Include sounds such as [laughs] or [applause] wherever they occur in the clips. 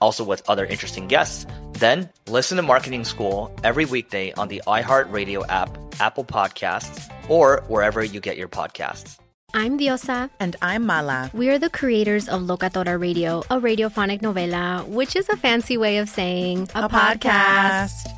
also with other interesting guests, then listen to Marketing School every weekday on the iHeartRadio app, Apple Podcasts, or wherever you get your podcasts. I'm Diosa. And I'm Mala. We are the creators of Locatora Radio, a radiophonic novela, which is a fancy way of saying a, a podcast. podcast.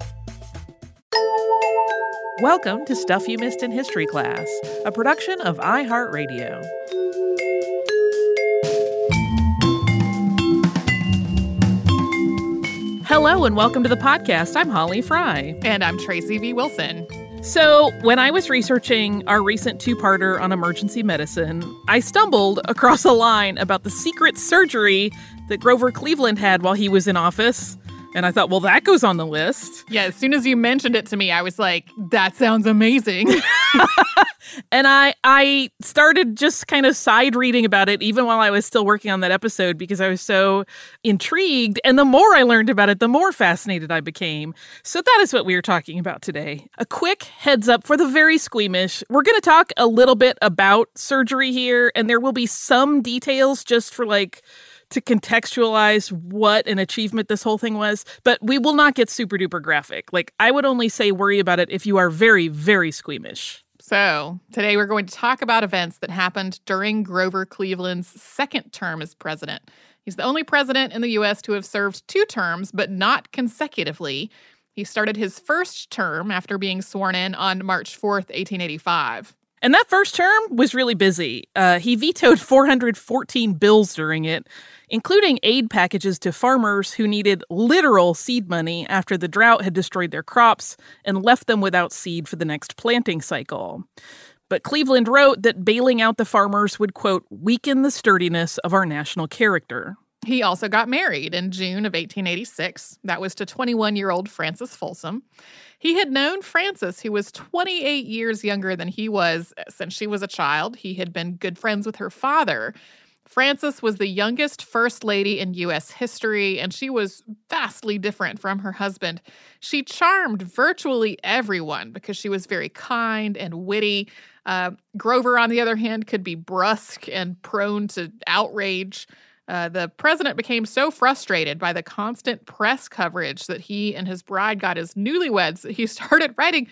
Welcome to Stuff You Missed in History Class, a production of iHeartRadio. Hello and welcome to the podcast. I'm Holly Fry. And I'm Tracy V. Wilson. So, when I was researching our recent two parter on emergency medicine, I stumbled across a line about the secret surgery that Grover Cleveland had while he was in office. And I thought, well, that goes on the list. Yeah, as soon as you mentioned it to me, I was like, that sounds amazing. [laughs] [laughs] and I I started just kind of side reading about it even while I was still working on that episode because I was so intrigued. And the more I learned about it, the more fascinated I became. So that is what we are talking about today. A quick heads up for the very squeamish. We're going to talk a little bit about surgery here, and there will be some details just for like to contextualize what an achievement this whole thing was, but we will not get super duper graphic. Like, I would only say worry about it if you are very, very squeamish. So, today we're going to talk about events that happened during Grover Cleveland's second term as president. He's the only president in the U.S. to have served two terms, but not consecutively. He started his first term after being sworn in on March 4th, 1885. And that first term was really busy. Uh, he vetoed [laughs] 414 bills during it, including aid packages to farmers who needed literal seed money after the drought had destroyed their crops and left them without seed for the next planting cycle. But Cleveland wrote that bailing out the farmers would, quote, weaken the sturdiness of our national character. He also got married in June of 1886. That was to 21 year old Frances Folsom. He had known Frances, who was 28 years younger than he was since she was a child. He had been good friends with her father. Frances was the youngest first lady in U.S. history, and she was vastly different from her husband. She charmed virtually everyone because she was very kind and witty. Uh, Grover, on the other hand, could be brusque and prone to outrage. Uh, the president became so frustrated by the constant press coverage that he and his bride got as newlyweds that he [laughs] started writing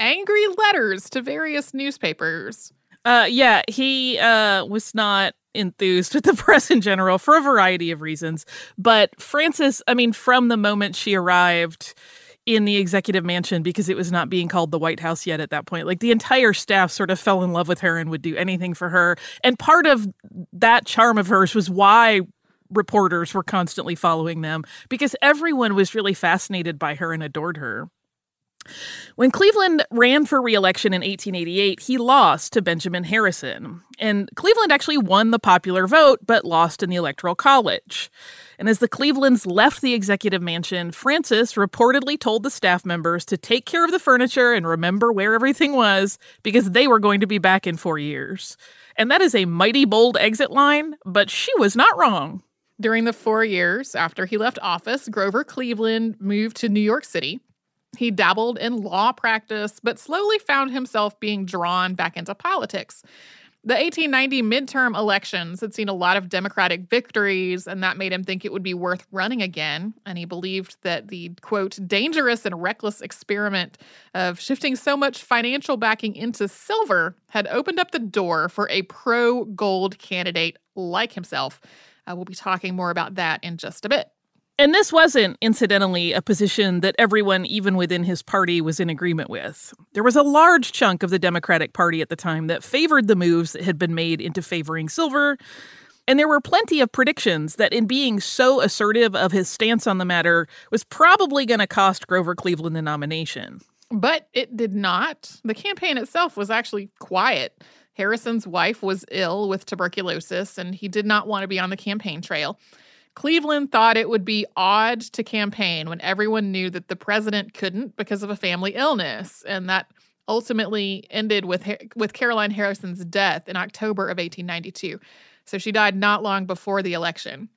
angry letters to various newspapers. Uh, yeah, he uh, was not enthused with the [laughs] press in general for a variety of reasons. But Frances, I mean, from the moment she arrived, in the executive mansion because it was not being called the White House yet at that point. Like the entire staff sort of fell in love with her and would do anything for her. And part of that charm of hers was why reporters were constantly following them because everyone was really fascinated by her and adored her. When Cleveland ran for reelection in 1888, he lost to Benjamin Harrison. And Cleveland actually won the popular vote, but lost in the Electoral College. And as the Clevelands left the executive mansion, Frances reportedly told the staff members to take care of the furniture and remember where everything was because they were going to be back in four years. And that is a mighty bold exit line, but she was not wrong. During the four years after he left office, Grover Cleveland moved to New York City he dabbled in law practice, but slowly found himself being drawn back into politics. The 1890 midterm elections had seen a lot of Democratic victories, and that made him think it would be worth running again. And he believed that the quote, dangerous and reckless experiment of shifting so much financial backing into silver had opened up the door for a pro gold candidate like himself. Uh, we'll be talking more about that in just a bit. And this wasn't, incidentally, a position that everyone, even within his party, was in agreement with. There was a large chunk of the Democratic Party at the time that favored the moves that had been made into favoring silver. And there were plenty of predictions that, in being so assertive of his stance on the matter, was probably going to cost Grover Cleveland the nomination. But it did not. The campaign itself was actually quiet. Harrison's wife was ill with tuberculosis, and he did not want to be on the campaign trail. Cleveland thought it would be odd to campaign when everyone knew that the president couldn't because of a family illness, and that ultimately ended with with Caroline Harrison's death in October of 1892. So she died not long before the election.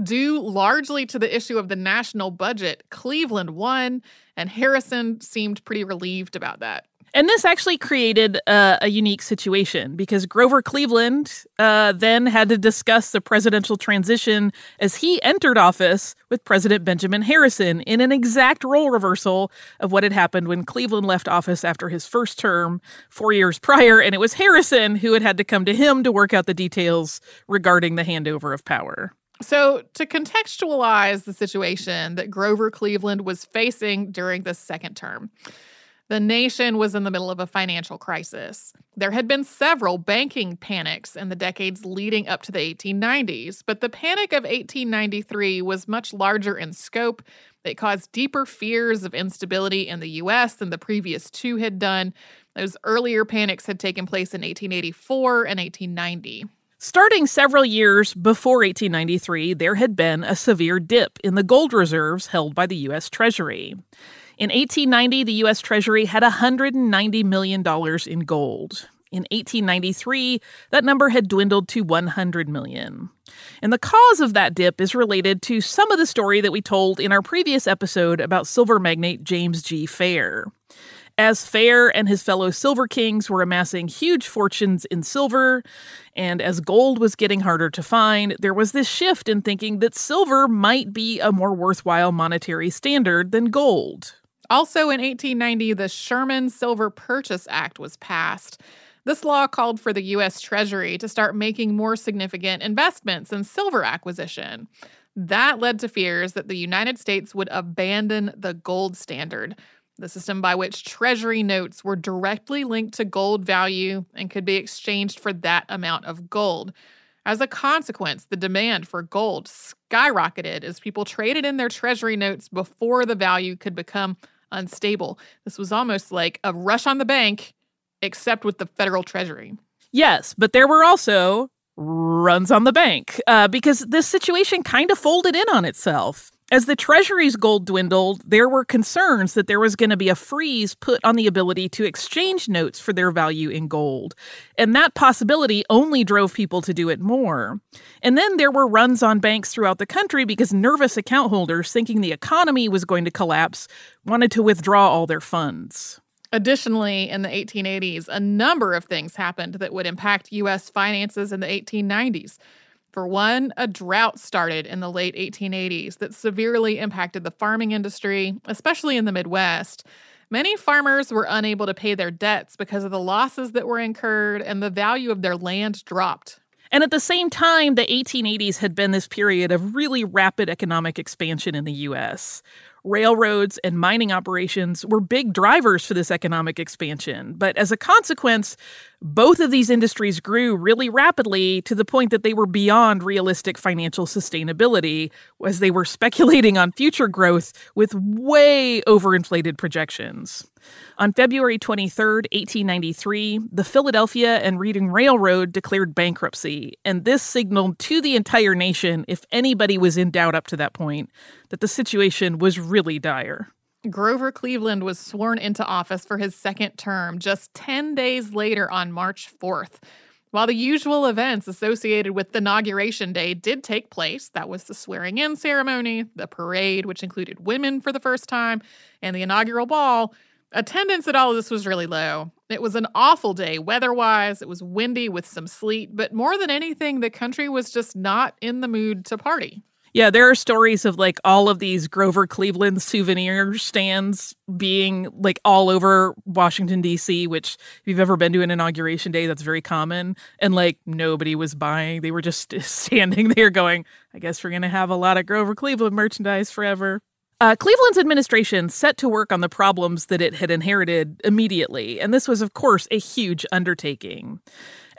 Due largely to the issue of the national budget, Cleveland won, and Harrison seemed pretty relieved about that. And this actually created uh, a unique situation because Grover Cleveland uh, then had to discuss the presidential transition as he entered office with President Benjamin Harrison in an exact role reversal of what had happened when Cleveland left office after his first term four years prior. And it was Harrison who had had to come to him to work out the details regarding the handover of power. So, to contextualize the situation that Grover Cleveland was facing during the second term, the nation was in the middle of a financial crisis. There had been several banking panics in the decades leading up to the 1890s, but the panic of 1893 was much larger in scope. It caused deeper fears of instability in the US than the previous two had done. Those earlier panics had taken place in 1884 and 1890. Starting several years before 1893, there had been a severe dip in the gold reserves held by the U.S. Treasury. In 1890, the U.S. Treasury had $190 million in gold. In 1893, that number had dwindled to 100 million. And the cause of that dip is related to some of the story that we told in our previous episode about silver magnate James G. Fair. As Fair and his fellow Silver Kings were amassing huge fortunes in silver, and as gold was getting harder to find, there was this shift in thinking that silver might be a more worthwhile monetary standard than gold. Also in 1890, the Sherman Silver Purchase Act was passed. This law called for the U.S. Treasury to start making more significant investments in silver acquisition. That led to fears that the United States would abandon the gold standard, the system by which Treasury notes were directly linked to gold value and could be exchanged for that amount of gold. As a consequence, the demand for gold skyrocketed as people traded in their Treasury notes before the value could become unstable. This was almost like a rush on the bank, except with the federal treasury. Yes, but there were also runs on the bank uh, because this situation kind of folded in on itself. As the Treasury's gold dwindled, there were concerns that there was going to be a freeze put on the ability to exchange notes for their value in gold. And that possibility only drove people to do it more. And then there were runs on banks throughout the country because nervous account holders, thinking the economy was going to collapse, wanted to withdraw all their funds. Additionally, in the 1880s, a number of things happened that would impact U.S. finances in the 1890s. For one, a drought started in the late 1880s that severely impacted the farming industry, especially in the Midwest. Many farmers were unable to pay their debts because of the losses that were incurred and the value of their land dropped. And at the same time, the 1880s had been this period of really rapid economic expansion in the US. Railroads and mining operations were big drivers for this economic expansion, but as a consequence, both of these industries grew really rapidly to the point that they were beyond realistic financial sustainability as they were speculating on future growth with way overinflated projections. On February 23, 1893, the Philadelphia and Reading Railroad declared bankruptcy, and this signaled to the entire nation, if anybody was in doubt up to that point, that the situation was really dire. Grover Cleveland was sworn into office for his second term just 10 days later on March 4th. While the usual events associated with inauguration day did take place, that was the swearing in ceremony, the parade, which included women for the first time, and the inaugural ball, attendance at all of this was really low. It was an awful day weather wise. It was windy with some sleet, but more than anything, the country was just not in the mood to party. Yeah, there are stories of like all of these Grover Cleveland souvenir stands being like all over Washington, D.C., which if you've ever been to an inauguration day, that's very common. And like nobody was buying. They were just [laughs] standing there going, I guess we're going to have a lot of Grover Cleveland merchandise forever. Uh, Cleveland's administration set to work on the problems that it had inherited immediately, and this was, of course, a huge undertaking.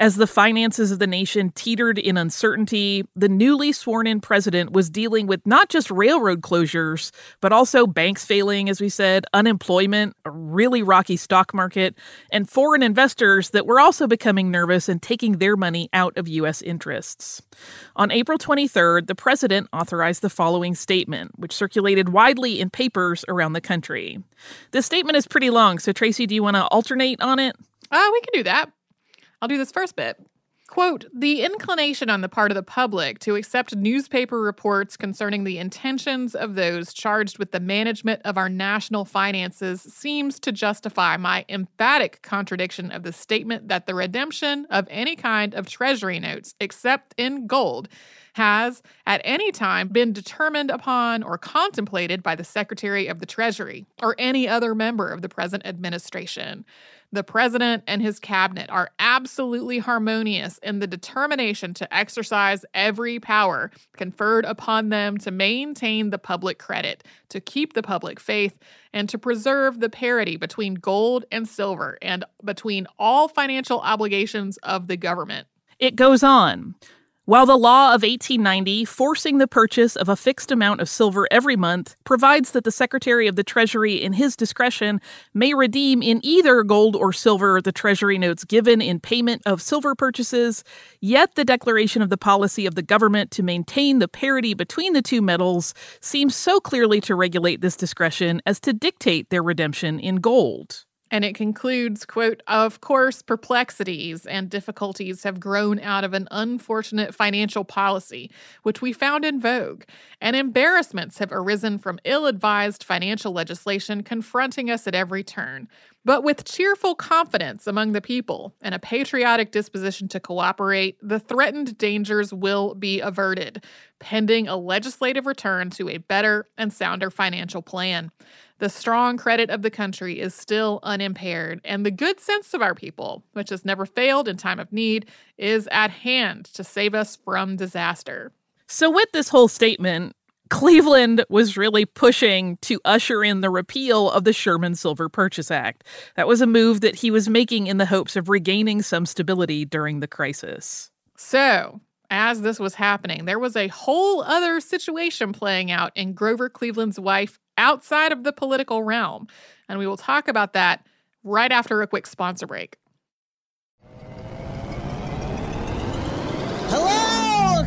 As the finances of the nation teetered in uncertainty, the newly sworn in president was dealing with not just railroad closures, but also banks failing, as we said, unemployment, a really rocky stock market, and foreign investors that were also becoming nervous and taking their money out of U.S. interests. On April 23rd, the president authorized the following statement, which circulated widely in papers around the country. This statement is pretty long, so Tracy, do you want to alternate on it? Uh, we can do that. I'll do this first bit. Quote, the inclination on the part of the public to accept newspaper reports concerning the intentions of those charged with the management of our national finances seems to justify my emphatic contradiction of the statement that the redemption of any kind of treasury notes, except in gold, has at any time been determined upon or contemplated by the Secretary of the Treasury or any other member of the present administration. The president and his cabinet are absolutely harmonious in the determination to exercise every power conferred upon them to maintain the public credit, to keep the public faith, and to preserve the parity between gold and silver and between all financial obligations of the government. It goes on. While the law of 1890, forcing the purchase of a fixed amount of silver every month, provides that the Secretary of the Treasury, in his discretion, may redeem in either gold or silver the Treasury notes given in payment of silver purchases, yet the declaration of the policy of the government to maintain the parity between the two metals seems so clearly to regulate this discretion as to dictate their redemption in gold. And it concludes, quote, of course, perplexities and difficulties have grown out of an unfortunate financial policy, which we found in vogue, and embarrassments have arisen from ill advised financial legislation confronting us at every turn. But with cheerful confidence among the people and a patriotic disposition to cooperate, the threatened dangers will be averted, pending a legislative return to a better and sounder financial plan. The strong credit of the country is still unimpaired, and the good sense of our people, which has never failed in time of need, is at hand to save us from disaster. So, with this whole statement, Cleveland was really pushing to usher in the repeal of the Sherman Silver Purchase Act. That was a move that he was making in the hopes of regaining some stability during the crisis. So, as this was happening, there was a whole other situation playing out in Grover Cleveland's wife outside of the political realm. And we will talk about that right after a quick sponsor break.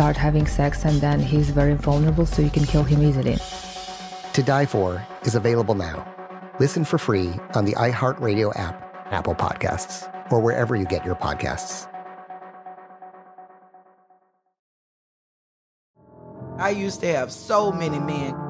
start having sex, and then he's very vulnerable, so you can kill him easily. To Die For is available now. Listen for free on the iHeartRadio app, Apple Podcasts, or wherever you get your podcasts. I used to have so many men.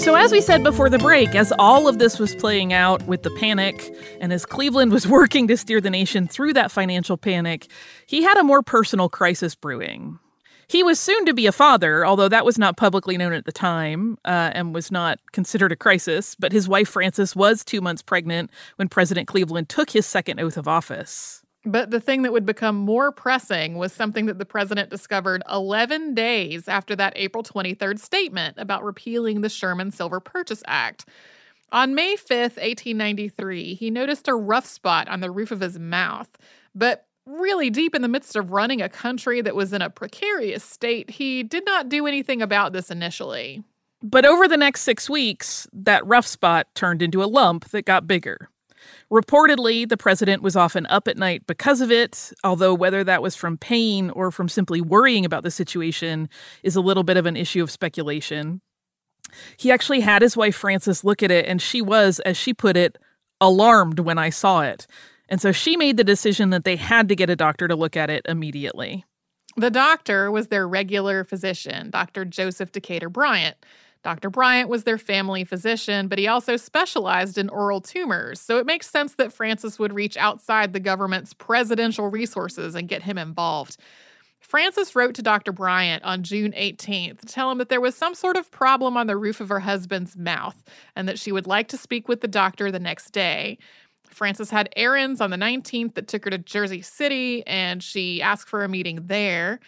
So, as we said before the break, as all of this was playing out with the panic, and as Cleveland was [laughs] working to steer the nation through that financial panic, he had a more personal crisis brewing. He was soon to be a father, although that was not publicly known at the time uh, and was not considered a crisis. But his wife, Frances, was two months pregnant when President Cleveland took his second oath of office. But the thing that would become more pressing was something that the president discovered 11 days after that April 23rd statement about repealing the Sherman Silver Purchase Act. On May 5th, 1893, he noticed a rough spot on the roof of his mouth. But really deep in the midst of running a country that was in a precarious state, he did not do anything about this initially. But over the next six weeks, that rough spot turned into a lump that got bigger. Reportedly, the president was often up at night because of it, although whether that was from pain or from simply worrying about the situation is a little bit of an issue of speculation. He actually had his wife Frances look at it, and she was, as she put it, alarmed when I saw it. And so she made the decision that they had to get a doctor to look at it immediately. The doctor was their regular physician, Dr. Joseph Decatur Bryant. Dr. Bryant was their family physician, but he also specialized in oral tumors, so it makes sense that Frances would reach outside the government's presidential resources and get him involved. Frances wrote to Dr. Bryant on June 18th to tell him that there was some sort of problem on the roof of her husband's mouth and that she would like to speak with the doctor the next day. Frances had errands on the 19th that took her to Jersey City, and she asked for a meeting there.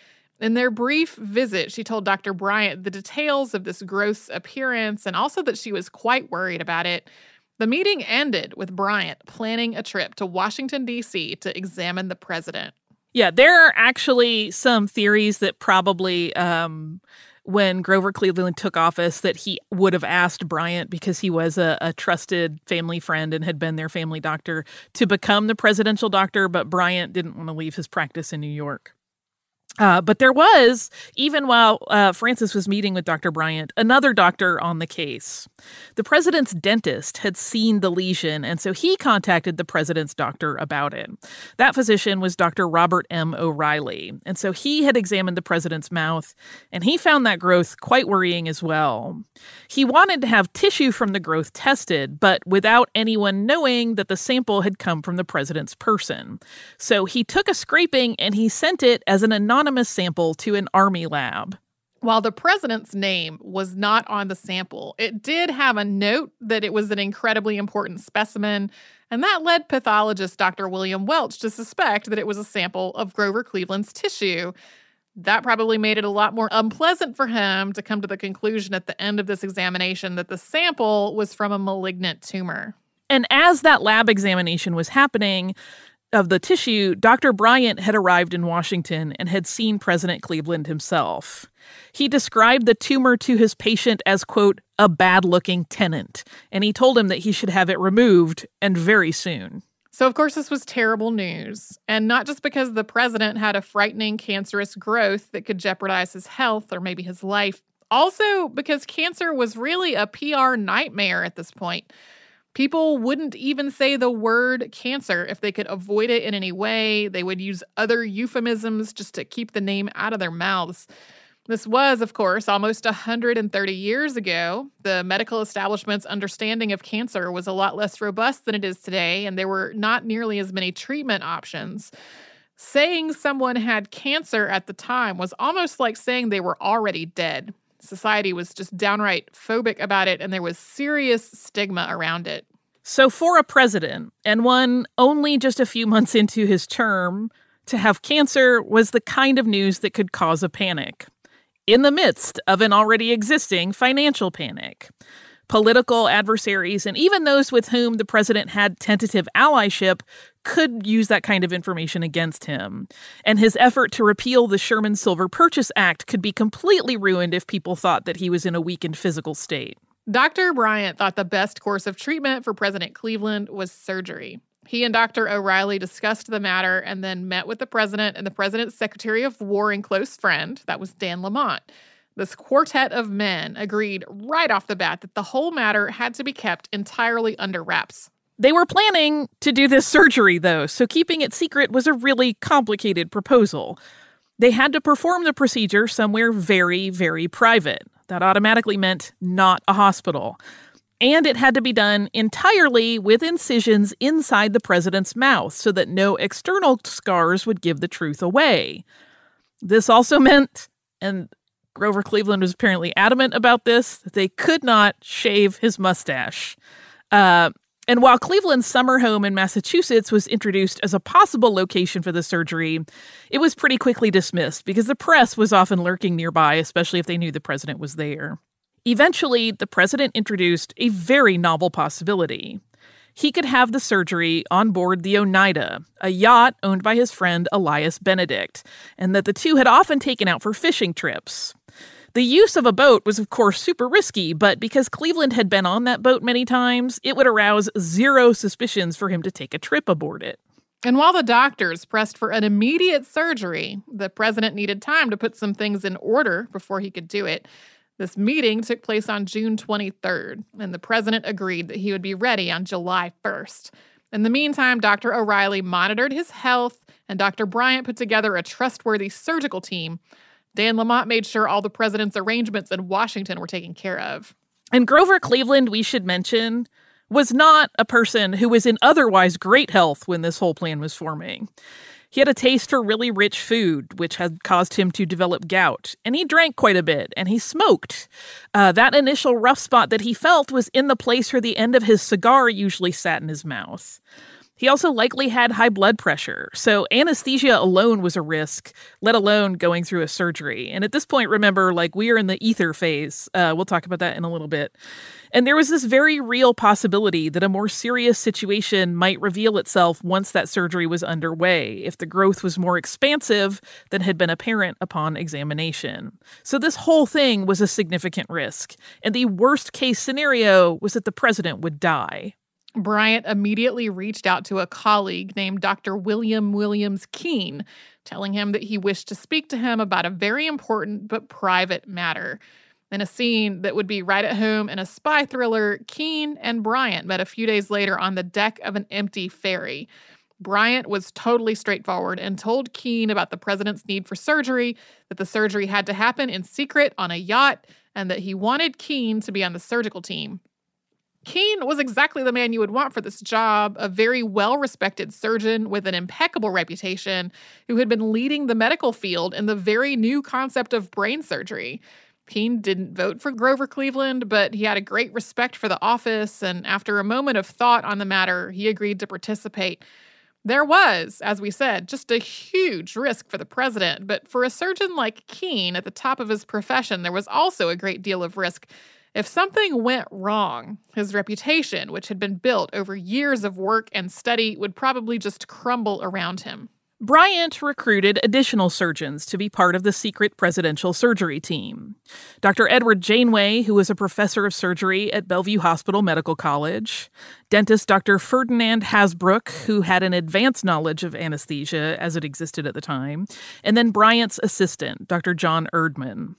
In their brief visit, she told Dr. Bryant the details of this gross appearance and also that she was quite worried about it. The meeting ended with Bryant planning a trip to Washington, D.C. to examine the president. Yeah, there are actually some theories that probably um, when Grover Cleveland took office that he would have asked Bryant because he was a, a, trusted family friend and had been their family doctor to become the presidential doctor, but Bryant didn't want to leave his practice in New York. Uh, but there was, even while uh, Frances was meeting with Dr. Bryant, another doctor on the case. The president's dentist had seen the lesion, and so he contacted the president's doctor about it. That physician was Dr. Robert M. O'Reilly, and so he had examined the president's mouth, and he found that growth quite worrying as well. He wanted to have tissue from the growth tested, but without anyone knowing that the sample had come from the president's person. So he took a scraping and he sent it as an anonymous anonymous sample to an army lab. While the president's name was not on the sample, it did have a note that it was an incredibly important specimen, and that led pathologist Dr. William Welch to suspect that it was a sample of Grover Cleveland's tissue. That probably made it a lot more unpleasant for him to come to the conclusion at the end of this examination that the sample was from a malignant tumor. And as that lab examination was happening, of the tissue, Dr. Bryant had arrived in Washington and had seen President Cleveland himself. He described the tumor to his patient as, quote, a bad looking tenant, and he told him that he should have it removed and very soon. So, of course, this was terrible news. And not just because the president had a frightening cancerous growth that could jeopardize his health or maybe his life, also because cancer was really a PR nightmare at this point. People wouldn't even say the word cancer if they could avoid it in any way. They would use other euphemisms just to keep the name out of their mouths. This was, of course, almost 130 years ago. The medical establishment's understanding of cancer was a lot less robust than it is today, and there were not nearly as many treatment options. Saying someone had cancer at the time was almost like saying they were already dead. Society was just downright phobic about it, and there was serious stigma around it. So, for a president, and one only just a few months into his term, to have cancer was the kind of news that could cause a panic in the midst of an already existing financial panic. Political adversaries and even those with whom the president had tentative allyship could use that kind of information against him. And his effort to repeal the Sherman Silver Purchase Act could be completely ruined if people thought that he was in a weakened physical state. Dr. Bryant thought the best course of treatment for President Cleveland was surgery. He and Dr. O'Reilly discussed the matter and then met with the president and the president's secretary of war and close friend, that was Dan Lamont. This quartet of men agreed right off the bat that the whole matter had to be kept entirely under wraps. They were planning to do this surgery, though, so keeping it secret was a really complicated proposal. They had to perform the procedure somewhere very, very private. That automatically meant not a hospital. And it had to be done entirely with incisions inside the president's mouth so that no external scars would give the truth away. This also meant, and Grover Cleveland was apparently adamant about this, that they could not shave his mustache. Uh, and while Cleveland's summer home in Massachusetts was introduced as a possible location for the surgery, it was pretty quickly dismissed because the press was often lurking nearby, especially if they knew the president was there. Eventually, the president introduced a very novel possibility. He could have the surgery on board the Oneida, a yacht owned by his friend Elias Benedict, and that the two had often taken out for fishing trips. The use of a boat was, of course, super risky, but because Cleveland had been on that boat many times, it would arouse zero suspicions for him to take a trip aboard it. And while the doctors pressed for an immediate surgery, the president needed time to put some things in order before he could do it. This meeting took place on June 23rd, and the president agreed that he would be ready on July 1st. In the meantime, Dr. O'Reilly monitored his health, and Dr. Bryant put together a trustworthy surgical team Dan Lamont made sure all the president's arrangements in Washington were taken care of. And Grover Cleveland, we should mention, was not a person who was in otherwise great health when this whole plan was forming. He had a taste for really rich food, which had caused him to develop gout, and he drank quite a bit, and he smoked. Uh, that initial rough spot that he felt was in the place where the end of his cigar usually sat in his mouth. He also likely had high blood pressure, so anesthesia alone was a risk, let alone going through a surgery. And at this point, remember, like we are in the ether phase. Uh, we'll talk about that in a little bit. And there was this very real possibility that a more serious situation might reveal itself once that surgery was underway, if the growth was more expansive than had been apparent upon examination. So this whole thing was a significant risk. And the worst case scenario was that the president would die. Bryant immediately reached out to a colleague named Dr. William Williams Keen, telling him that he wished to speak to him about a very important but private matter. In a scene that would be right at home in a spy thriller, Keen and Bryant met a few days later on the deck of an empty ferry. Bryant was totally straightforward and told Keen about the president's need for surgery, that the surgery had to happen in secret on a yacht, and that he wanted Keen to be on the surgical team. Keen was exactly the man you would want for this job, a very well respected surgeon with an impeccable reputation who had been leading the medical field in the very new concept of brain surgery. Keen didn't vote for Grover Cleveland, but he had a great respect for the office, and after a moment of thought on the matter, he agreed to participate. There was, as we said, just a huge risk for the president, but for a surgeon like Keen at the top of his profession, there was also a great deal of risk if something went wrong, his reputation, which had been built over years of work and study, would probably just crumble around him. Bryant recruited additional surgeons to be part of the secret presidential surgery team. Dr. Edward Janeway, who was a professor of surgery at Bellevue Hospital Medical College, dentist Dr. Ferdinand Hasbrouck, who had an advanced knowledge of anesthesia as it existed at the time, and then Bryant's assistant, Dr. John Erdman.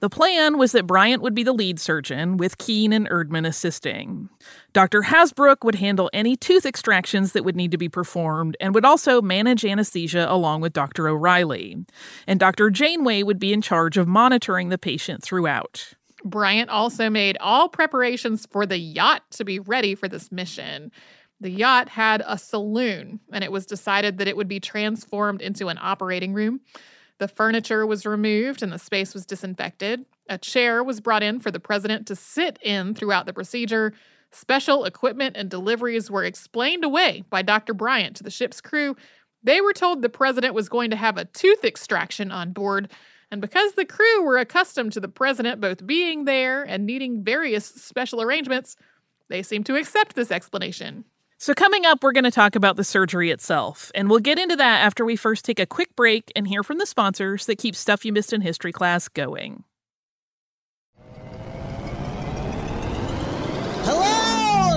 The plan was that Bryant would be the lead surgeon, with Keen and Erdman assisting. Dr. Hasbrouck would handle any tooth extractions that would need to be performed and would also manage anesthesia along with Dr. O'Reilly. And Dr. Janeway would be in charge of monitoring the patient throughout. Bryant also made all preparations for the yacht to be ready for this mission. The yacht had a saloon, and it was decided that it would be transformed into an operating room. The furniture was removed and the space was disinfected. A chair was brought in for the president to sit in throughout the procedure. Special equipment and deliveries were explained away by Dr. Bryant to the ship's crew. They were told the president was going to have a tooth extraction on board. And because the crew were accustomed to the president both being there and needing various special arrangements, they seemed to accept this explanation. So, coming up, we're going to talk about the surgery itself, and we'll get into that after we first take a quick break and hear from the sponsors that keep Stuff You Missed in History class going.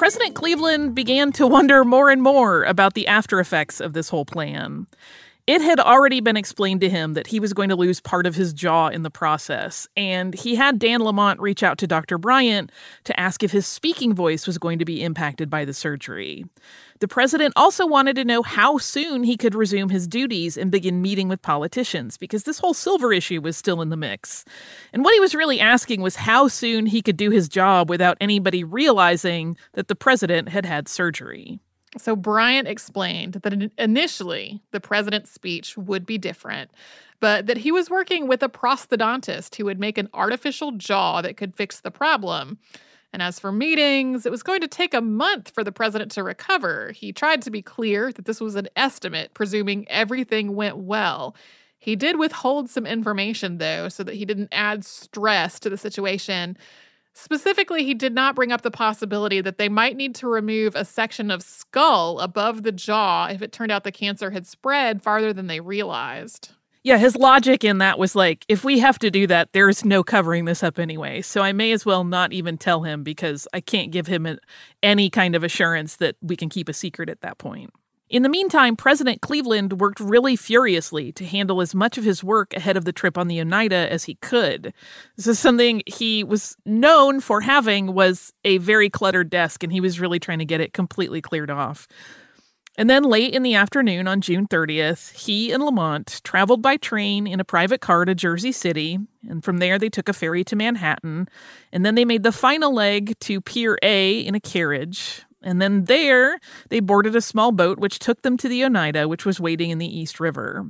President Cleveland began to wonder more and more about the after effects of this whole plan. It had already been explained to him that he was going to lose part of his jaw in the process, and he had Dan Lamont reach out to Dr. Bryant to ask if his speaking voice was going to be impacted by the surgery. The president also wanted to know how soon he could resume his duties and begin meeting with politicians, because this whole silver issue was still in the mix. And what he was really asking was how soon he could do his job without anybody realizing that the president had had surgery. So Bryant explained that initially the president's speech would be different, but that he was working with a prosthodontist who would make an artificial jaw that could fix the problem. And as for meetings, it was going to take a month for the president to recover. He tried to be clear that this was an estimate, presuming everything went well. He did withhold some information, though, so that he didn't add stress to the situation. Specifically, he did not bring up the possibility that they might need to remove a section of skull above the jaw if it turned out the cancer had spread farther than they realized. Yeah, his logic in that was like, if we have to do that, there's no covering this up anyway. So I may as well not even tell him because I can't give him any kind of assurance that we can keep a secret at that point. In the meantime, President Cleveland worked really furiously to handle as much of his work ahead of the trip on the Oneida as he could. This is something he was known for having was a very cluttered desk and he was really trying to get it completely cleared off. And then late in the afternoon on June 30th, he and Lamont traveled by train in a private car to Jersey City, and from there they took a ferry to Manhattan, and then they made the final leg to Pier A in a carriage. And then there, they boarded a small boat which took them to the Oneida, which was waiting in the East River.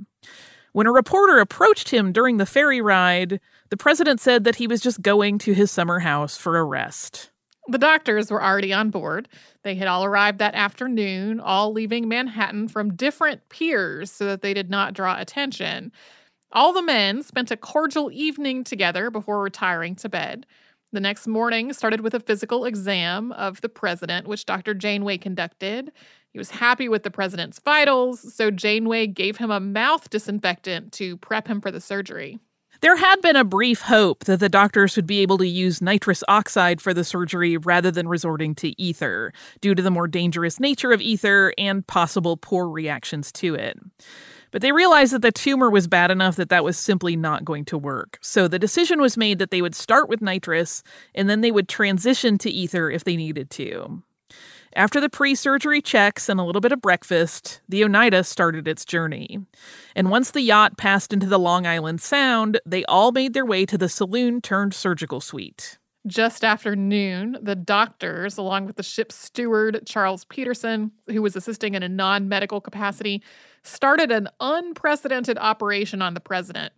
When a reporter approached him during the ferry ride, the president said that he was just going to his summer house for a rest. The doctors were already on board. They had all arrived that afternoon, all leaving Manhattan from different piers so that they did not draw attention. All the men spent a cordial evening together before retiring to bed. The next morning started with a physical exam of the president, which Dr. Janeway conducted. He was happy with the president's vitals, so Janeway gave him a mouth disinfectant to prep him for the surgery. There had been a brief hope that the doctors would be able to use nitrous oxide for the surgery rather than resorting to ether, due to the more dangerous nature of ether and possible poor reactions to it. But they realized that the tumor was bad enough that that was simply not going to work. So the decision was made that they would start with nitrous and then they would transition to ether if they needed to. After the pre surgery checks and a little bit of breakfast, the Oneida started its journey. And once the yacht passed into the Long Island Sound, they all made their way to the saloon turned surgical suite. Just after noon, the doctors, along with the ship's steward, Charles Peterson, who was assisting in a non medical capacity, started an unprecedented operation on the president.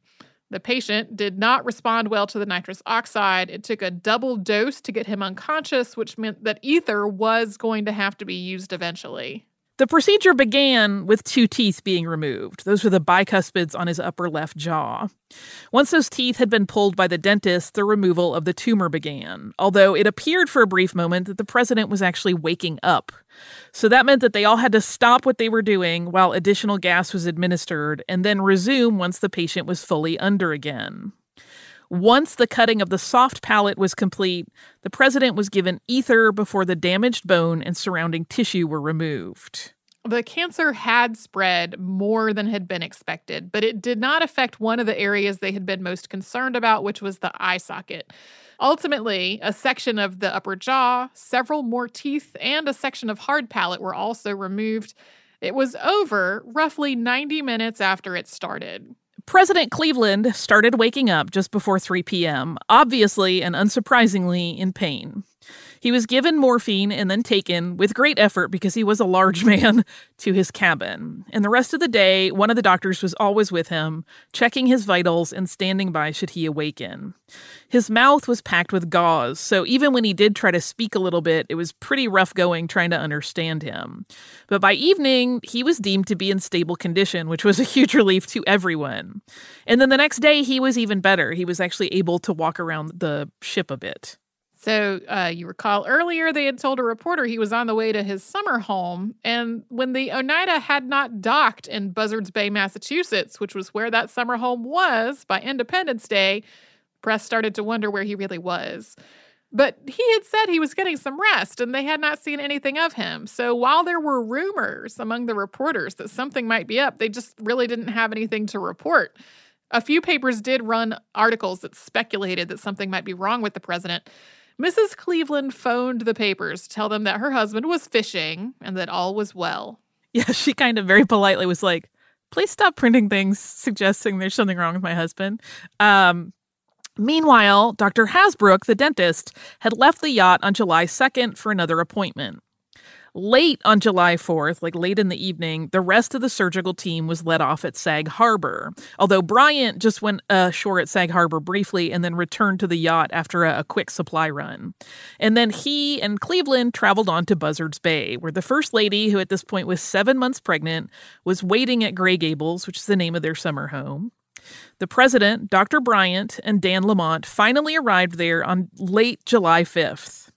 The patient did not respond well to the nitrous oxide. It took a double dose to get him unconscious, which meant that ether was going to have to be used eventually. The procedure began with two teeth being removed. Those were the bicuspids on his upper left jaw. Once those teeth had been pulled by the dentist, the removal of the tumor began, although it appeared for a brief moment that the president was actually waking up. So that meant that they all had to stop what they were doing while additional gas was administered and then resume once the patient was fully under again. Once the cutting of the soft palate was complete, the president was given ether before the damaged bone and surrounding tissue were removed. The cancer had spread more than had been expected, but it did not affect one of the areas they had been most concerned about, which was the eye socket. Ultimately, a section of the upper jaw, several more teeth, and a section of hard palate were also removed. It was over roughly 90 minutes after it started. President Cleveland started waking up just before 3 p.m., obviously and unsurprisingly in pain. He was given morphine and then taken, with great effort because he was a large [laughs] man, to his cabin. And the rest of the day, one of the doctors was always with him, checking his vitals and standing by should he awaken. His mouth was packed with gauze, so even when he did try to speak a little bit, it was pretty rough going trying to understand him. But by evening, he was deemed to be in stable condition, which was a huge relief to everyone. And then the next day, he was even better. He was actually able to walk around the ship a bit. So, uh, you recall earlier they had told a reporter he was on the way to his summer home. And when the Oneida had not docked in Buzzards Bay, Massachusetts, which was where that summer home was by Independence Day, press started to wonder where he really was. But he had said he was getting some rest and they had not seen anything of him. So while there were rumors among the reporters that something might be up, they just really didn't have anything to report. A few papers did run articles that speculated that something might be wrong with the president. Mrs. Cleveland phoned the papers to tell them that her husband was fishing and that all was well. Yeah, she kind of very politely was like, please stop printing things suggesting there's something wrong with my husband. Um, meanwhile, Dr. Hasbrouck, the dentist, had left the yacht on July 2nd for another appointment. Late on July 4th, like late in the evening, the rest of the surgical team was let off at Sag Harbor. Although Bryant just went ashore at Sag Harbor briefly and then returned to the yacht after a, a quick supply run. And then he and Cleveland traveled on to Buzzards Bay, where the First Lady, who at this point was seven months pregnant, was waiting at Gray Gables, which is the name of their summer home. The president, Dr. Bryant, and Dan Lamont finally arrived there on late July 5th.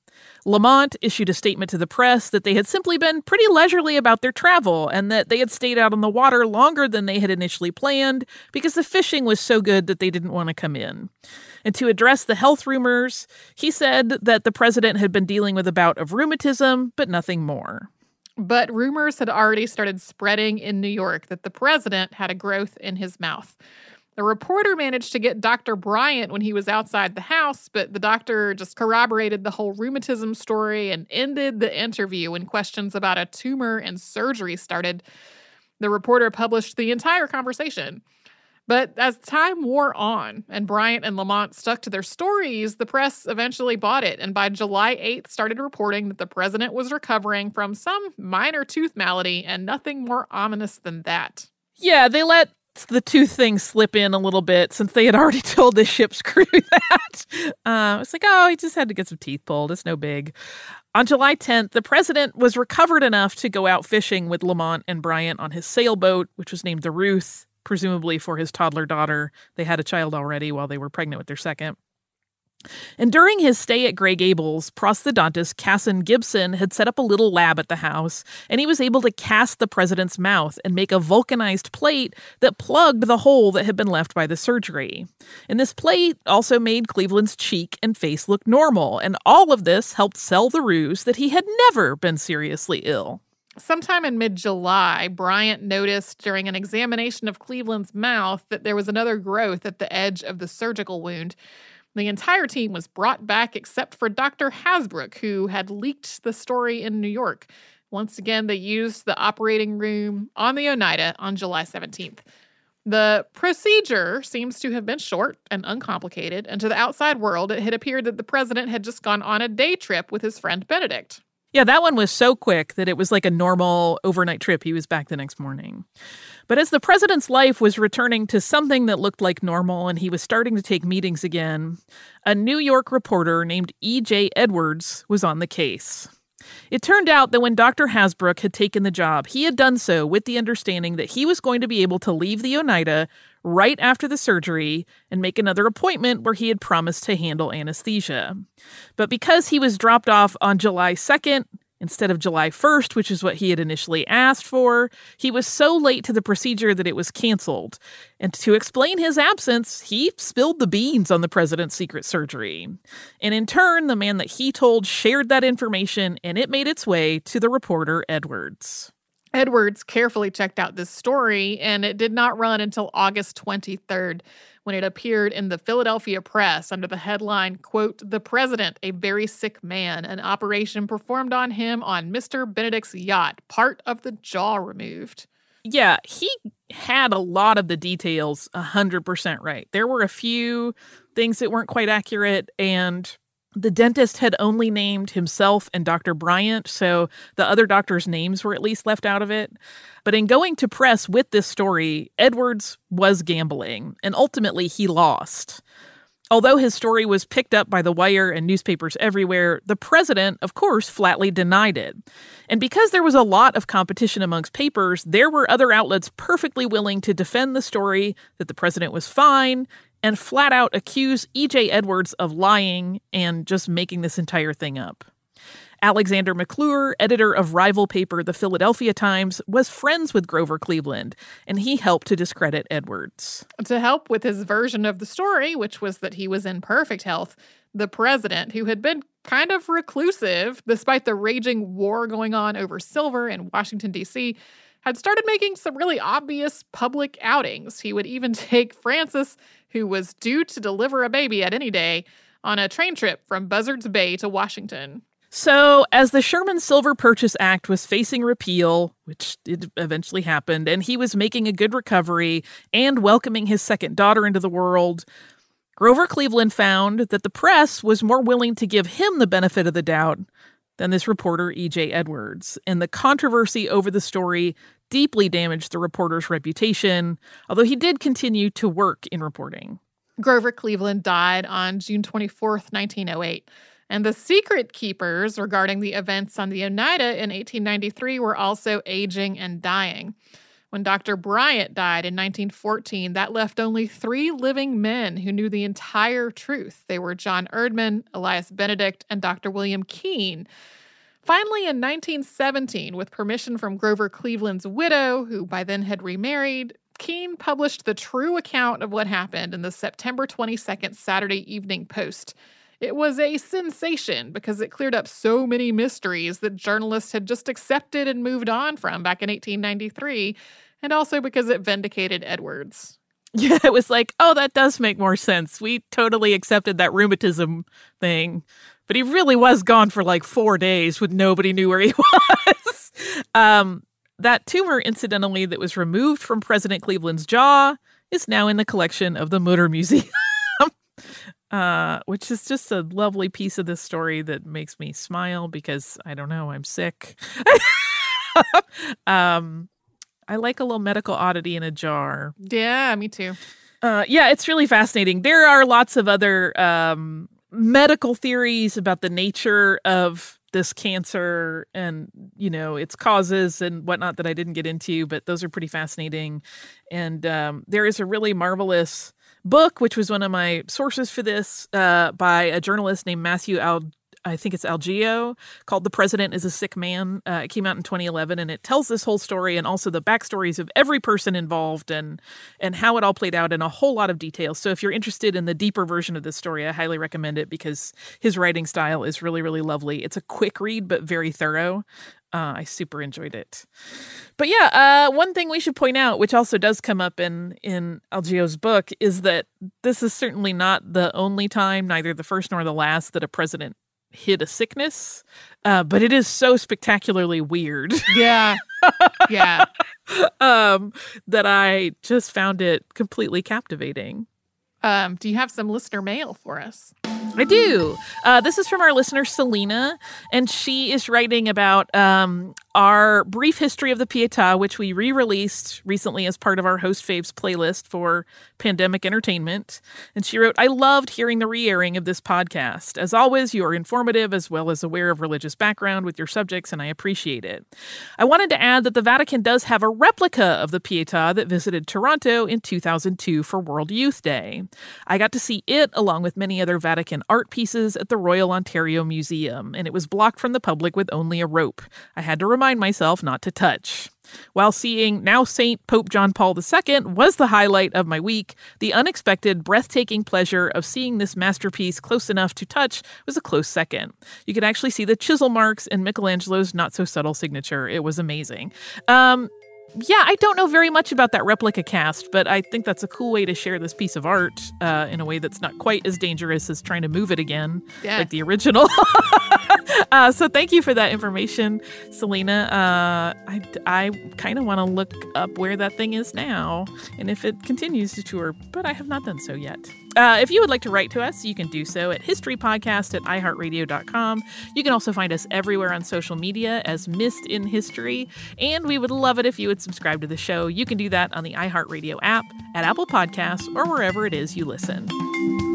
Lamont issued a statement to the press that they had simply been pretty leisurely about their travel and that they had stayed out on the water longer than they had initially planned because the fishing was so good that they didn't want to come in. And to address the health rumors, he said that the president had been dealing with a bout of rheumatism, but nothing more. But rumors had already started spreading in New York that the president had a growth in his mouth. The reporter managed to get Dr. Bryant when he was outside the house, but the doctor just corroborated the whole rheumatism story and ended the interview when questions about a tumor and surgery started. The reporter published the entire conversation. But as time wore on and Bryant and Lamont stuck to their stories, the press eventually bought it and by July 8th started reporting that the president was recovering from some minor tooth malady and nothing more ominous than that. Yeah, they let the two things slip in a little bit since they had already [laughs] told the ship's crew [laughs] that. Uh, it's like, oh, he just had to get some teeth pulled. It's no big. On July 10th, the president was recovered enough to go out fishing with Lamont and Bryant on his sailboat, which was named the Ruth, presumably for his toddler daughter. They had a child already while they were pregnant with their second. And during his stay at Gray Gables, prosthodontist Kasson Gibson had set up a little lab at the house, and he was able to cast the president's mouth and make a vulcanized plate that plugged the hole that had been left by the surgery. And this plate also made Cleveland's cheek and face look normal, and all of this helped sell the ruse that he had never been seriously ill. Sometime in mid July, Bryant noticed during an examination of Cleveland's mouth that there was another growth at the edge of the surgical wound. The entire team was brought back except for Dr. Hasbrouck, who had leaked the story in New York. Once again, they used the operating room on the Oneida on July 17th. The procedure seems to have been short and uncomplicated, and to the outside world, it had appeared that the president had just gone on a day trip with his friend Benedict. Yeah, that one was so quick that it was like a normal overnight trip. He was back the next morning. But as the president's life was returning to something that looked like normal and he was starting to take meetings again, a New York reporter named E.J. Edwards was on the case. It turned out that when Dr. Hasbrouck had taken the job, he had done so with the understanding that he was going to be able to leave the Oneida right after the surgery and make another appointment where he had promised to handle anesthesia. But because he was dropped off on July 2nd, instead of July 1st, which is what he had initially asked for. He was so late to the procedure that it was canceled. And to explain his absence, he spilled the beans on the president's secret surgery. And in turn, the man that he told shared that information and it made its way to the reporter Edwards. Edwards carefully checked out this story, and it did not run until August 23rd when it appeared in the Philadelphia Press under the headline, quote, The President, a very sick man, an operation performed on him on Mr. Benedict's yacht, part of the jaw removed. Yeah, he had a lot of the details 100% right. There were a few things that weren't quite accurate, and the dentist had only named himself and Dr. Bryant, so the other doctors' names were at least left out of it. But in going to press with this story, Edwards was gambling, and ultimately he lost. Although his story was picked up by The Wire and newspapers everywhere, the president, of course, flatly denied it. And because there was a lot of competition amongst papers, there were other outlets perfectly willing to defend the story that the president was fine and flat out accuse E.J. Edwards of lying and just making this entire thing up. Alexander McClure, editor of rival paper The Philadelphia Times, was friends with Grover Cleveland, and he helped to discredit Edwards. To help with his version of the story, which was that he was in perfect health, the president, who had been kind of reclusive despite the raging war going on over silver in Washington, D.C., had started making some really obvious public outings. He would even [laughs] take Frances, who was due to deliver a baby at any day, on a train trip from Buzzards Bay to Washington. So, as the Sherman Silver Purchase Act was facing repeal, which it eventually happened, and he was making a good recovery and welcoming his second daughter into the world, Grover Cleveland found that the press was more willing to give him the benefit of the doubt than this reporter, E.J. Edwards. And the controversy over the story deeply damaged the reporter's reputation, although he did continue to work in reporting. Grover Cleveland died on June 24th, 1908. And the secret keepers regarding the events on the Oneida in 1893 were also aging and dying. When Dr. Bryant died in 1914, that left only three living men who knew the entire truth. They were John Erdmann, Elias Benedict, and Dr. William Keen. Finally, in 1917, with permission from Grover Cleveland's widow, who by then had remarried, Keen published the true account of what happened in the September 22nd Saturday Evening Post. It was a sensation because it cleared up so many mysteries that journalists had just accepted and moved on from back in 1893, and also because it vindicated Edwards. [laughs] Yeah, it was like, oh, that does make more sense. We totally accepted that rheumatism thing, but he really was gone for like four days with nobody knew where he [laughs] was. um, that tumor, incidentally, that was removed from President Cleveland's jaw is now in the collection of the Mutter Museum. [laughs] uh, which is just a lovely piece of this story that makes me smile because I don't know, I'm sick. [laughs] um, I like a little medical oddity in a jar. Yeah, me too. Uh, yeah, it's really fascinating. There are lots of other um, medical theories about the nature of this cancer and you know its causes and whatnot that I didn't get into, but those are pretty fascinating. And um, there is a really marvelous book, which was one of my sources for this, uh, by a journalist named Matthew Al. I think it's Algeo, called The President is a Sick Man. Uh, it came out in 2011 and it tells this whole story and also the backstories of every person involved and and how it all played out in a whole lot of detail. So if you're interested in the deeper version of this story, I highly recommend it because his writing style is really, really lovely. It's a quick read, but very thorough. Uh, I super enjoyed it. But yeah, uh, one thing we should point out, which also does come up in in Algeo's book, is that this is certainly not the only time, neither the first nor the last, that a president hid a sickness. Uh, but it is so spectacularly weird. Yeah, yeah. [laughs] um, that I just found it completely captivating. Um, do you have some listener mail for us? I do. Uh, this is from our listener, Selena, and she is writing about um, our brief history of the Pietà, which we re released recently as part of our Host Faves playlist for pandemic entertainment. And she wrote, I loved hearing the re airing of this podcast. As always, you are informative as well as aware of religious background with your subjects, and I appreciate it. I wanted to add that the Vatican does have a replica of the Pietà that visited Toronto in 2002 for World Youth Day. I got to see it along with many other Vatican art pieces at the Royal Ontario Museum, and it was blocked from the public with only a rope. I had to remind myself not to touch. While seeing now Saint Pope John Paul II was the highlight of my week, the unexpected, breathtaking pleasure of seeing this masterpiece close enough to touch was a close second. You could actually see the chisel marks in Michelangelo's not so subtle signature. It was amazing. Um, yeah, I don't know very much about that replica cast, but I think that's a cool way to share this piece of art uh, in a way that's not quite as dangerous as trying to move it again, Yeah. like the original. [laughs] uh, so thank you for that information, Selena. Uh, I, I kind of want to look up where that thing is now and if it continues to tour, but I have not done so yet. Uh, if you would like to write to us, you can do so at historypodcast at iheartradio.com. You can also find us everywhere on social media as Missed in History. And we would love it if you would subscribe to the show. You can do that on the iHeartRadio app, at Apple Podcasts, or wherever it is you listen.